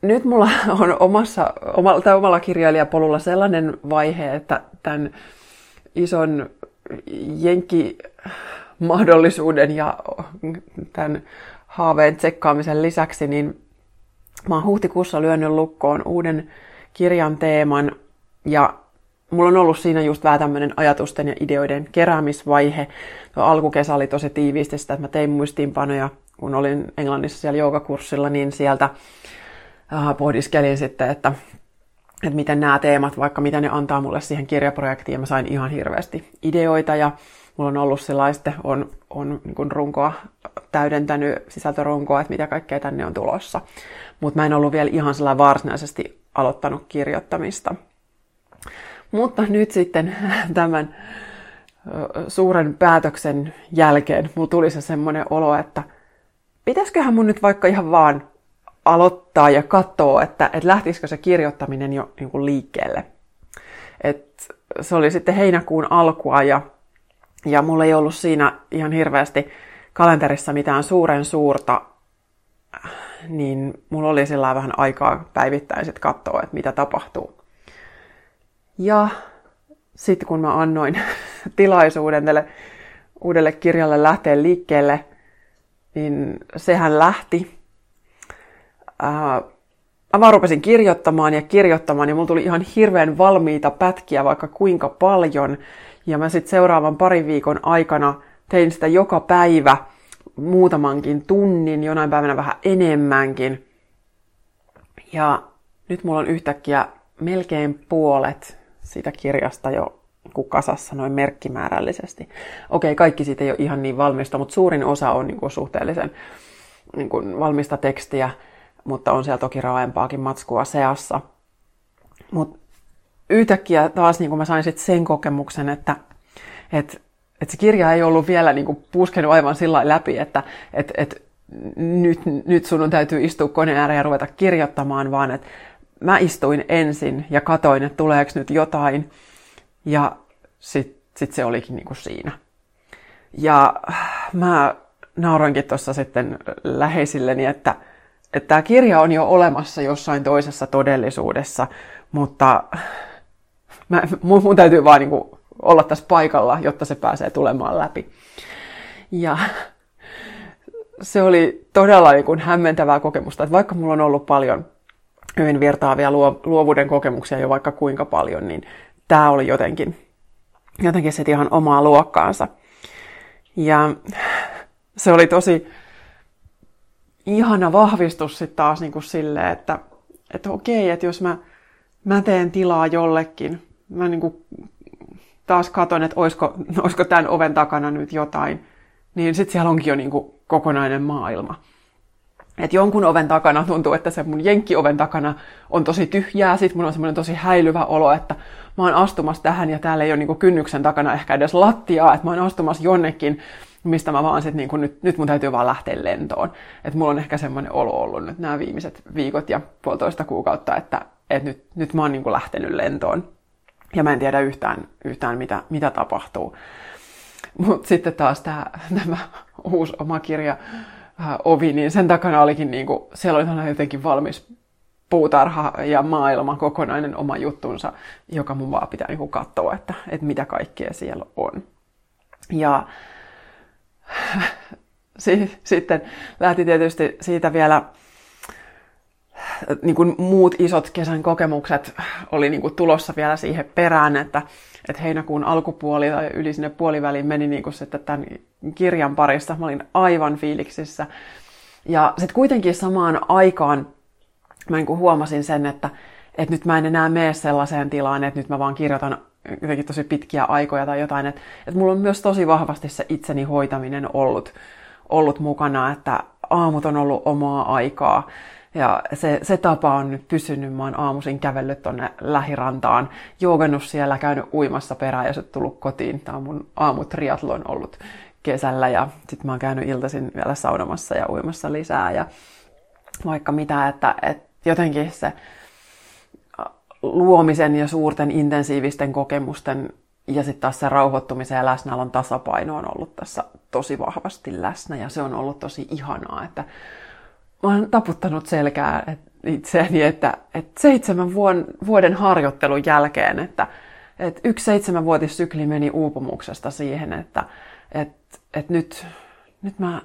nyt mulla on omassa, omalla, tai omalla kirjailijapolulla sellainen vaihe, että tämän ison jenki mahdollisuuden ja tämän haaveen tsekkaamisen lisäksi, niin mä oon huhtikuussa lyönyt lukkoon uuden kirjan teeman ja mulla on ollut siinä just vähän tämmöinen ajatusten ja ideoiden keräämisvaihe. Tuo alkukesä oli tosi tiiviisti sitä, että mä tein muistiinpanoja, kun olin Englannissa siellä joogakurssilla, niin sieltä pohdiskelin sitten, että, että miten nämä teemat, vaikka mitä ne antaa mulle siihen kirjaprojektiin, ja mä sain ihan hirveästi ideoita, ja mulla on ollut sellaista, on, on niin runkoa täydentänyt, sisältörunkoa, että mitä kaikkea tänne on tulossa. Mutta mä en ollut vielä ihan sellainen varsinaisesti aloittanut kirjoittamista. Mutta nyt sitten tämän suuren päätöksen jälkeen mulla tuli se semmoinen olo, että pitäisiköhän mun nyt vaikka ihan vaan aloittaa ja katsoa, että, että lähtisikö se kirjoittaminen jo niin kuin liikkeelle. Et se oli sitten heinäkuun alkua ja, ja mulla ei ollut siinä ihan hirveästi kalenterissa mitään suuren suurta niin mulla oli sillä vähän aikaa päivittäin sitten katsoa, että mitä tapahtuu. Ja sitten kun mä annoin tilaisuuden tälle uudelle kirjalle lähteä liikkeelle, niin sehän lähti. Ää, mä vaan rupesin kirjoittamaan ja kirjoittamaan ja mulla tuli ihan hirveän valmiita pätkiä vaikka kuinka paljon. Ja mä sitten seuraavan parin viikon aikana tein sitä joka päivä muutamankin tunnin, jonain päivänä vähän enemmänkin. Ja nyt mulla on yhtäkkiä melkein puolet siitä kirjasta jo kuin kasassa noin merkkimäärällisesti. Okei, kaikki siitä ei ole ihan niin valmista, mutta suurin osa on niin kuin suhteellisen niin kuin valmista tekstiä, mutta on siellä toki raaempaakin matskua seassa. Mutta yhtäkkiä taas niin mä sain sit sen kokemuksen, että, että, että se kirja ei ollut vielä niin kuin puskenut aivan sillä läpi, että, että, että nyt, nyt sun täytyy istua koneen ääreen ja ruveta kirjoittamaan, vaan että mä istuin ensin ja katoin, että tuleeko nyt jotain. Ja sitten sit se olikin niin kuin siinä. Ja mä nauroinkin tuossa sitten läheisilleni, että, että tämä kirja on jo olemassa jossain toisessa todellisuudessa, mutta mä, mun, mun täytyy vaan niin kuin olla tässä paikalla, jotta se pääsee tulemaan läpi. Ja se oli todella niin kuin hämmentävää kokemusta, että vaikka mulla on ollut paljon hyvin virtaavia luovuuden kokemuksia jo vaikka kuinka paljon, niin tämä oli jotenkin, jotenkin sitten ihan omaa luokkaansa. Ja se oli tosi ihana vahvistus sitten taas niin kuin silleen, että, että okei, että jos mä, mä teen tilaa jollekin, mä niin kuin taas katon, että olisiko, olisiko tämän oven takana nyt jotain, niin sitten siellä onkin jo niin kuin kokonainen maailma. Et jonkun oven takana tuntuu, että se mun jenkkioven takana on tosi tyhjää, sit mun on semmoinen tosi häilyvä olo, että mä oon astumassa tähän ja täällä ei ole niinku kynnyksen takana ehkä edes lattiaa, että mä oon astumassa jonnekin, mistä mä vaan sit niinku nyt, nyt mun täytyy vaan lähteä lentoon. Että mulla on ehkä semmoinen olo ollut nyt nämä viimeiset viikot ja puolitoista kuukautta, että, että nyt, nyt mä oon niinku lähtenyt lentoon. Ja mä en tiedä yhtään, yhtään mitä, mitä tapahtuu. Mutta sitten taas tämä, tämä uusi oma kirja, äh, ovi, niin sen takana olikin niin kuin, siellä oli jotenkin valmis puutarha ja maailma, kokonainen oma juttunsa, joka mun vaan pitää niin katsoa, että, että mitä kaikkea siellä on. Ja sitten lähti tietysti siitä vielä niin kuin muut isot kesän kokemukset oli niin kuin tulossa vielä siihen perään, että, että heinäkuun alkupuoli tai yli sinne puoliväliin meni niin kuin sitten tämän kirjan parissa. Mä olin aivan fiiliksissä. Ja sitten kuitenkin samaan aikaan mä niin kuin huomasin sen, että, että nyt mä en enää mene sellaiseen tilaan, että nyt mä vaan kirjoitan jotenkin tosi pitkiä aikoja tai jotain. Että, että mulla on myös tosi vahvasti se itseni hoitaminen ollut, ollut mukana, että aamut on ollut omaa aikaa ja se, se tapa on nyt pysynyt. Mä oon aamuisin kävellyt tonne lähirantaan, joogannut siellä, käynyt uimassa perään ja sitten tullut kotiin. Tämä on mun aamutriatlon ollut kesällä ja sitten mä oon käynyt iltaisin vielä saunomassa ja uimassa lisää ja vaikka mitä, että, että jotenkin se luomisen ja suurten intensiivisten kokemusten ja sitten taas se rauhoittumisen ja läsnäolon tasapaino on ollut tässä tosi vahvasti läsnä ja se on ollut tosi ihanaa, että mä oon taputtanut selkää itseäni, että, että seitsemän vuoden, harjoittelun jälkeen, että, että yksi seitsemänvuotissykli meni uupumuksesta siihen, että, että, että nyt, nyt mä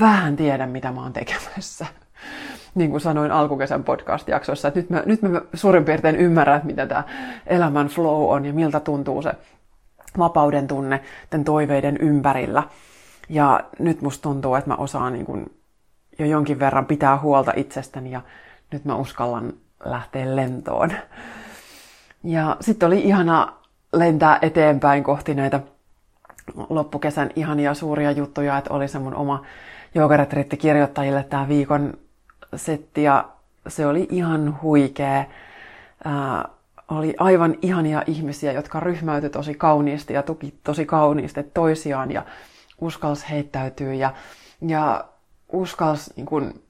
vähän tiedän, mitä mä oon tekemässä. Niin kuin sanoin alkukesän podcast-jaksossa, että nyt mä, nyt mä suurin piirtein ymmärrän, että mitä tämä elämän flow on ja miltä tuntuu se vapauden tunne tämän toiveiden ympärillä. Ja nyt musta tuntuu, että mä osaan niin kuin jo jonkin verran pitää huolta itsestäni ja nyt mä uskallan lähteä lentoon. Ja sitten oli ihana lentää eteenpäin kohti näitä loppukesän ihania suuria juttuja, että oli se mun oma joogaretriitti kirjoittajille tämä viikon setti ja se oli ihan huikea. Ää, oli aivan ihania ihmisiä, jotka ryhmäytyi tosi kauniisti ja tuki tosi kauniisti toisiaan ja uskalsi heittäytyä ja, ja uskalsi niin kuin,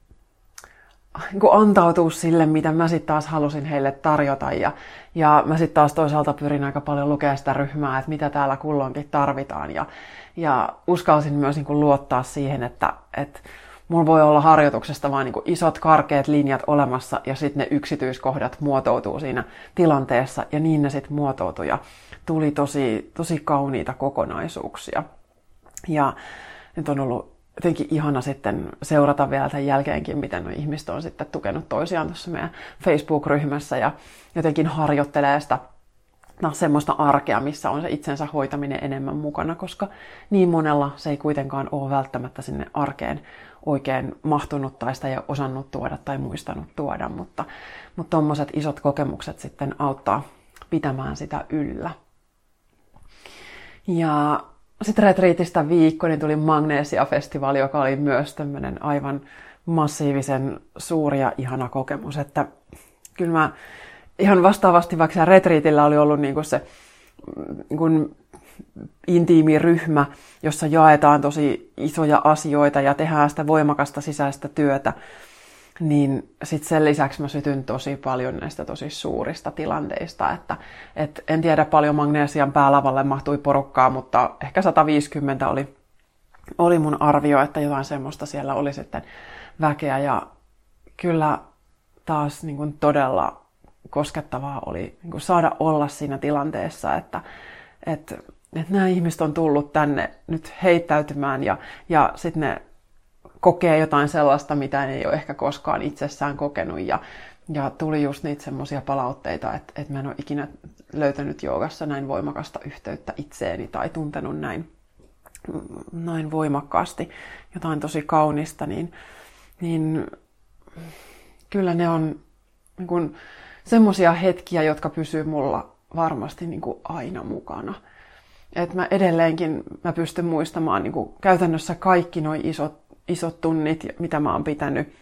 niin kuin antautua sille, mitä mä sitten taas halusin heille tarjota. Ja, ja mä sitten taas toisaalta pyrin aika paljon lukemaan sitä ryhmää, että mitä täällä kulloinkin tarvitaan. Ja, ja uskalsin myös niin kuin luottaa siihen, että, että mulla voi olla harjoituksesta vain niin isot karkeat linjat olemassa ja sitten ne yksityiskohdat muotoutuu siinä tilanteessa ja niin ne sitten muotoutui ja tuli tosi, tosi kauniita kokonaisuuksia. Ja nyt on ollut jotenkin ihana sitten seurata vielä tämän jälkeenkin, miten ihmiset on sitten tukenut toisiaan tuossa meidän Facebook-ryhmässä ja jotenkin harjoittelee sitä no, semmoista arkea, missä on se itsensä hoitaminen enemmän mukana, koska niin monella se ei kuitenkaan ole välttämättä sinne arkeen oikein mahtunut tai sitä ei ole osannut tuoda tai muistanut tuoda, mutta tuommoiset mutta isot kokemukset sitten auttaa pitämään sitä yllä. Ja sitten retriitistä viikko, niin tuli Magnesia-festivaali, joka oli myös tämmöinen aivan massiivisen suuri ja ihana kokemus, että kyllä mä ihan vastaavasti, vaikka retriitillä oli ollut niin kuin se niin kuin intiimi ryhmä, jossa jaetaan tosi isoja asioita ja tehdään sitä voimakasta sisäistä työtä, niin sitten sen lisäksi mä sytyn tosi paljon näistä tosi suurista tilanteista, että et en tiedä paljon magnesian päälavalle mahtui porukkaa, mutta ehkä 150 oli, oli mun arvio, että jotain semmoista siellä oli sitten väkeä. Ja kyllä taas niin kuin todella koskettavaa oli niin kuin saada olla siinä tilanteessa, että, että, että nämä ihmiset on tullut tänne nyt heittäytymään ja, ja sitten ne kokee jotain sellaista, mitä ne ei ole ehkä koskaan itsessään kokenut. Ja, ja tuli just niitä semmoisia palautteita, että, että mä en ole ikinä löytänyt joogassa näin voimakasta yhteyttä itseeni tai tuntenut näin, näin voimakkaasti jotain tosi kaunista, niin, niin kyllä ne on niin semmoisia hetkiä, jotka pysyy mulla varmasti niin kuin aina mukana. Et mä edelleenkin mä pystyn muistamaan niin kuin käytännössä kaikki nuo isot isot tunnit, mitä mä oon pitänyt,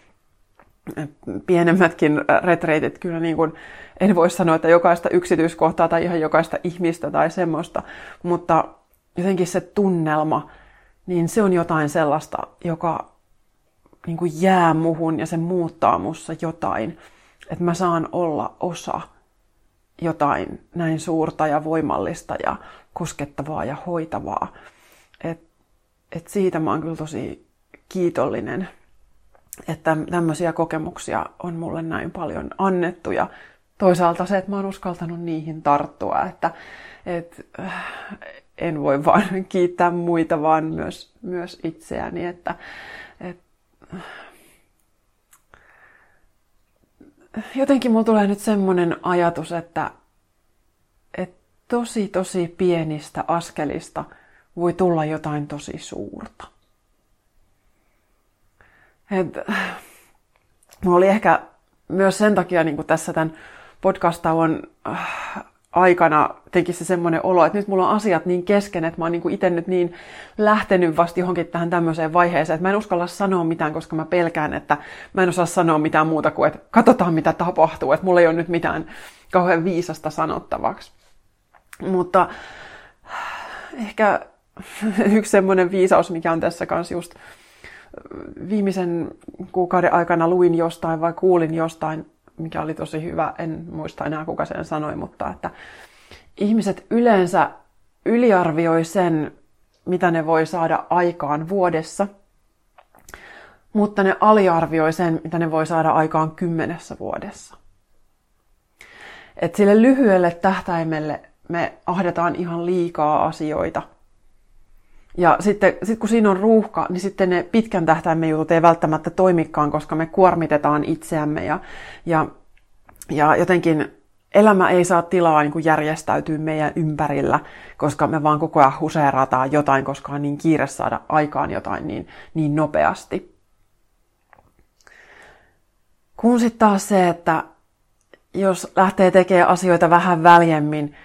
pienemmätkin retreitit, kyllä niin kuin, en voi sanoa, että jokaista yksityiskohtaa tai ihan jokaista ihmistä tai semmoista, mutta jotenkin se tunnelma, niin se on jotain sellaista, joka niin kuin jää muhun ja se muuttaa mussa jotain, että mä saan olla osa jotain näin suurta ja voimallista ja koskettavaa ja hoitavaa. Et, et siitä mä oon kyllä tosi kiitollinen, että tämmöisiä kokemuksia on mulle näin paljon annettu ja toisaalta se, että mä oon uskaltanut niihin tarttua, että, että äh, en voi vaan kiittää muita, vaan myös, myös itseäni, että, että jotenkin mulla tulee nyt semmoinen ajatus, että, että tosi tosi pienistä askelista voi tulla jotain tosi suurta. Et, mulla oli ehkä myös sen takia niin tässä tämän podcast-tauon äh, aikana teki se semmoinen olo, että nyt mulla on asiat niin kesken, että mä oon niin itse nyt niin lähtenyt vasta johonkin tähän tämmöiseen vaiheeseen, että mä en uskalla sanoa mitään, koska mä pelkään, että mä en osaa sanoa mitään muuta kuin, että katsotaan mitä tapahtuu, että mulla ei ole nyt mitään kauhean viisasta sanottavaksi. Mutta ehkä yksi semmoinen viisaus, mikä on tässä kanssa just viimeisen kuukauden aikana luin jostain vai kuulin jostain, mikä oli tosi hyvä, en muista enää kuka sen sanoi, mutta että ihmiset yleensä yliarvioi sen, mitä ne voi saada aikaan vuodessa, mutta ne aliarvioi sen, mitä ne voi saada aikaan kymmenessä vuodessa. Et sille lyhyelle tähtäimelle me ahdetaan ihan liikaa asioita – ja sitten sit kun siinä on ruuhka, niin sitten ne pitkän tähtäimen jutut ei välttämättä toimikaan, koska me kuormitetaan itseämme ja, ja, ja jotenkin elämä ei saa tilaa niin kuin järjestäytyä meidän ympärillä, koska me vaan koko ajan huseerataan jotain, koska on niin kiire saada aikaan jotain niin, niin nopeasti. Kun sitten taas se, että jos lähtee tekemään asioita vähän väljemmin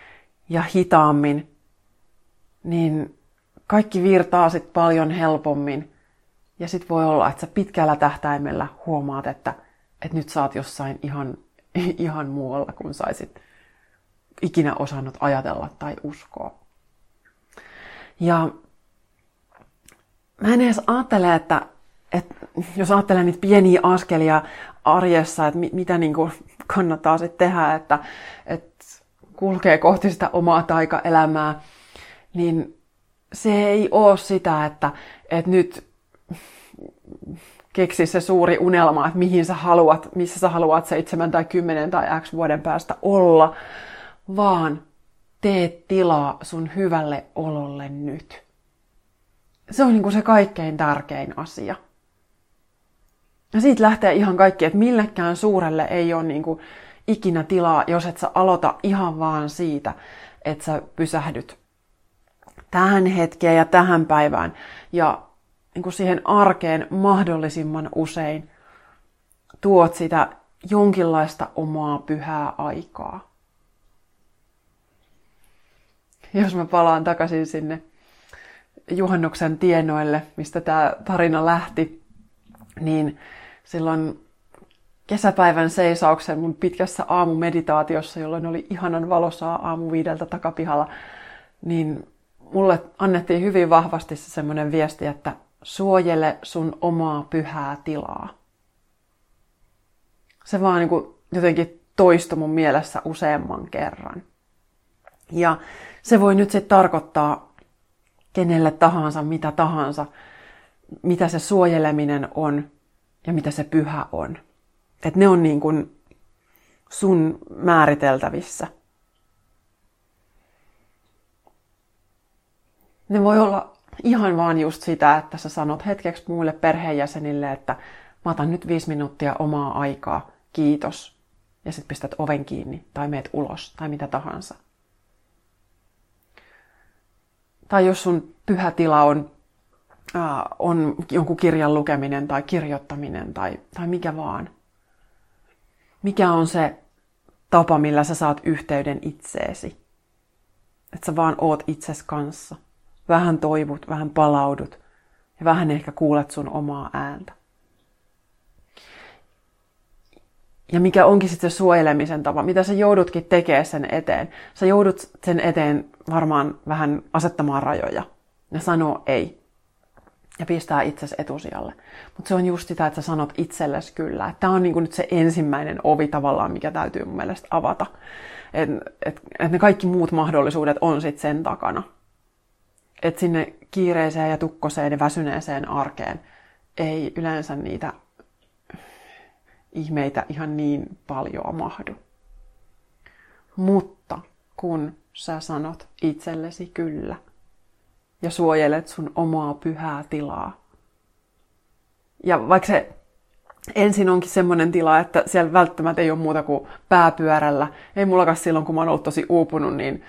ja hitaammin, niin kaikki virtaa sit paljon helpommin. Ja sitten voi olla, että sä pitkällä tähtäimellä huomaat, että, että nyt saat jossain ihan, ihan muualla, kun saisit ikinä osannut ajatella tai uskoa. Ja mä en edes ajattele, että, että jos ajattelee niitä pieniä askelia arjessa, että mitä niin kuin kannattaa sitten tehdä, että, että kulkee kohti sitä omaa taikaelämää, niin se ei ole sitä, että, että nyt keksi se suuri unelma, että mihin sä haluat, missä sä haluat seitsemän tai kymmenen tai x vuoden päästä olla, vaan tee tilaa sun hyvälle ololle nyt. Se on niin se kaikkein tärkein asia. Ja siitä lähtee ihan kaikki, että millekään suurelle ei ole niin kuin ikinä tilaa, jos et sä aloita ihan vaan siitä, että sä pysähdyt tähän hetkeen ja tähän päivään ja niin kuin siihen arkeen mahdollisimman usein tuot sitä jonkinlaista omaa pyhää aikaa. Jos mä palaan takaisin sinne juhannuksen tienoille, mistä tämä tarina lähti, niin silloin kesäpäivän seisauksen mun pitkässä aamumeditaatiossa, jolloin oli ihanan valosaa aamu viideltä takapihalla, niin mulle annettiin hyvin vahvasti se semmoinen viesti, että suojele sun omaa pyhää tilaa. Se vaan niin kuin jotenkin toistui mun mielessä useamman kerran. Ja se voi nyt sitten tarkoittaa kenelle tahansa, mitä tahansa, mitä se suojeleminen on ja mitä se pyhä on. Että ne on niin kuin sun määriteltävissä. Ne voi olla ihan vaan just sitä, että sä sanot hetkeksi muille perheenjäsenille, että mä otan nyt viisi minuuttia omaa aikaa, kiitos. Ja sitten pistät oven kiinni tai meet ulos tai mitä tahansa. Tai jos sun pyhä tila on, äh, on jonkun kirjan lukeminen tai kirjoittaminen tai, tai mikä vaan. Mikä on se tapa, millä sä saat yhteyden itseesi? Että sä vaan oot itses kanssa vähän toivut, vähän palaudut ja vähän ehkä kuulet sun omaa ääntä. Ja mikä onkin sitten se suojelemisen tapa, mitä sä joudutkin tekemään sen eteen. Sä joudut sen eteen varmaan vähän asettamaan rajoja ja sanoo ei. Ja pistää itsesi etusijalle. Mutta se on just sitä, että sä sanot itsellesi kyllä. Tämä on niinku nyt se ensimmäinen ovi tavallaan, mikä täytyy mun mielestä avata. Että et, et ne kaikki muut mahdollisuudet on sitten sen takana että sinne kiireiseen ja tukkoseen ja väsyneeseen arkeen ei yleensä niitä ihmeitä ihan niin paljon mahdu. Mutta kun sä sanot itsellesi kyllä ja suojelet sun omaa pyhää tilaa, ja vaikka se ensin onkin semmoinen tila, että siellä välttämättä ei ole muuta kuin pääpyörällä. Ei mullakaan silloin, kun mä oon ollut tosi uupunut, niin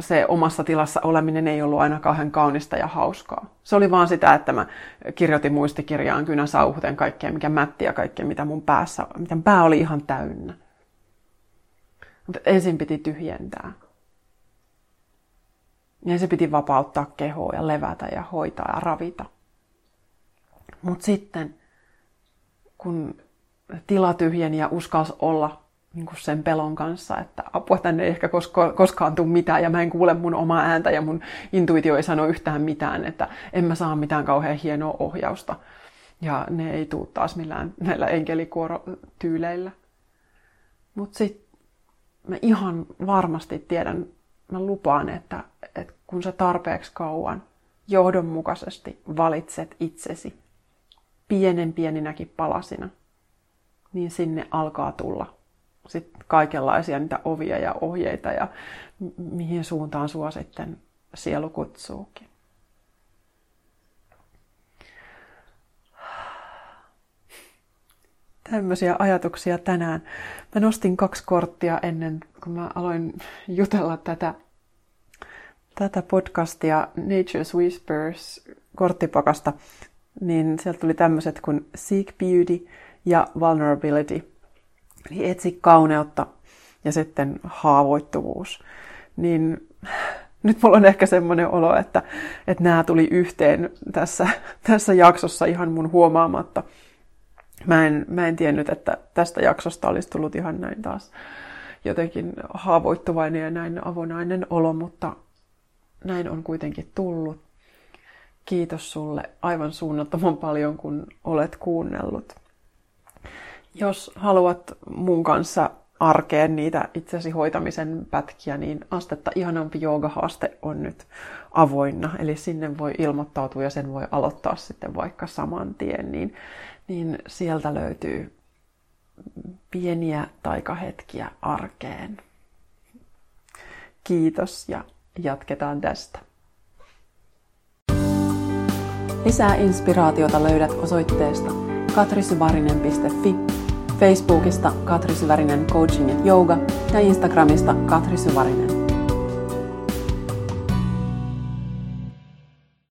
se omassa tilassa oleminen ei ollut aina kauhean kaunista ja hauskaa. Se oli vaan sitä, että mä kirjoitin muistikirjaan kynä sauhuten kaikkea, mikä mätti ja kaikkea, mitä mun päässä, mitä pää oli ihan täynnä. Mutta ensin piti tyhjentää. Ja se piti vapauttaa kehoa ja levätä ja hoitaa ja ravita. Mutta sitten, kun tila tyhjeni ja uskalsi olla niin kuin sen pelon kanssa, että apua tänne ei ehkä koska, koskaan tule mitään ja mä en kuule mun omaa ääntä ja mun intuitio ei sano yhtään mitään, että en mä saa mitään kauhean hienoa ohjausta. Ja ne ei tuu taas millään näillä enkelikuorotyyleillä. Mutta sitten mä ihan varmasti tiedän, mä lupaan, että, että kun sä tarpeeksi kauan johdonmukaisesti valitset itsesi pienen pieninäkin palasina, niin sinne alkaa tulla sit kaikenlaisia niitä ovia ja ohjeita ja mihin suuntaan sua sitten sielu kutsuukin. Tämmöisiä ajatuksia tänään. Mä nostin kaksi korttia ennen kuin mä aloin jutella tätä, tätä podcastia Nature's Whispers korttipakasta. Niin sieltä tuli tämmöiset kuin Seek Beauty ja Vulnerability – Eli etsi kauneutta ja sitten haavoittuvuus. Niin nyt mulla on ehkä semmoinen olo, että, että nämä tuli yhteen tässä, tässä jaksossa ihan mun huomaamatta. Mä en, mä en tiennyt, että tästä jaksosta olisi tullut ihan näin taas jotenkin haavoittuvainen ja näin avonainen olo, mutta näin on kuitenkin tullut. Kiitos sulle aivan suunnattoman paljon, kun olet kuunnellut. Jos haluat mun kanssa arkeen niitä itsesi hoitamisen pätkiä, niin astetta ihanampi joogahaaste on nyt avoinna. Eli sinne voi ilmoittautua ja sen voi aloittaa sitten vaikka saman tien. Niin, niin sieltä löytyy pieniä taikahetkiä arkeen. Kiitos ja jatketaan tästä. Lisää inspiraatiota löydät osoitteesta katrisyvarinen.fi Facebookista Katri Syvärinen Coaching Yoga ja Instagramista Katri Syvärinen.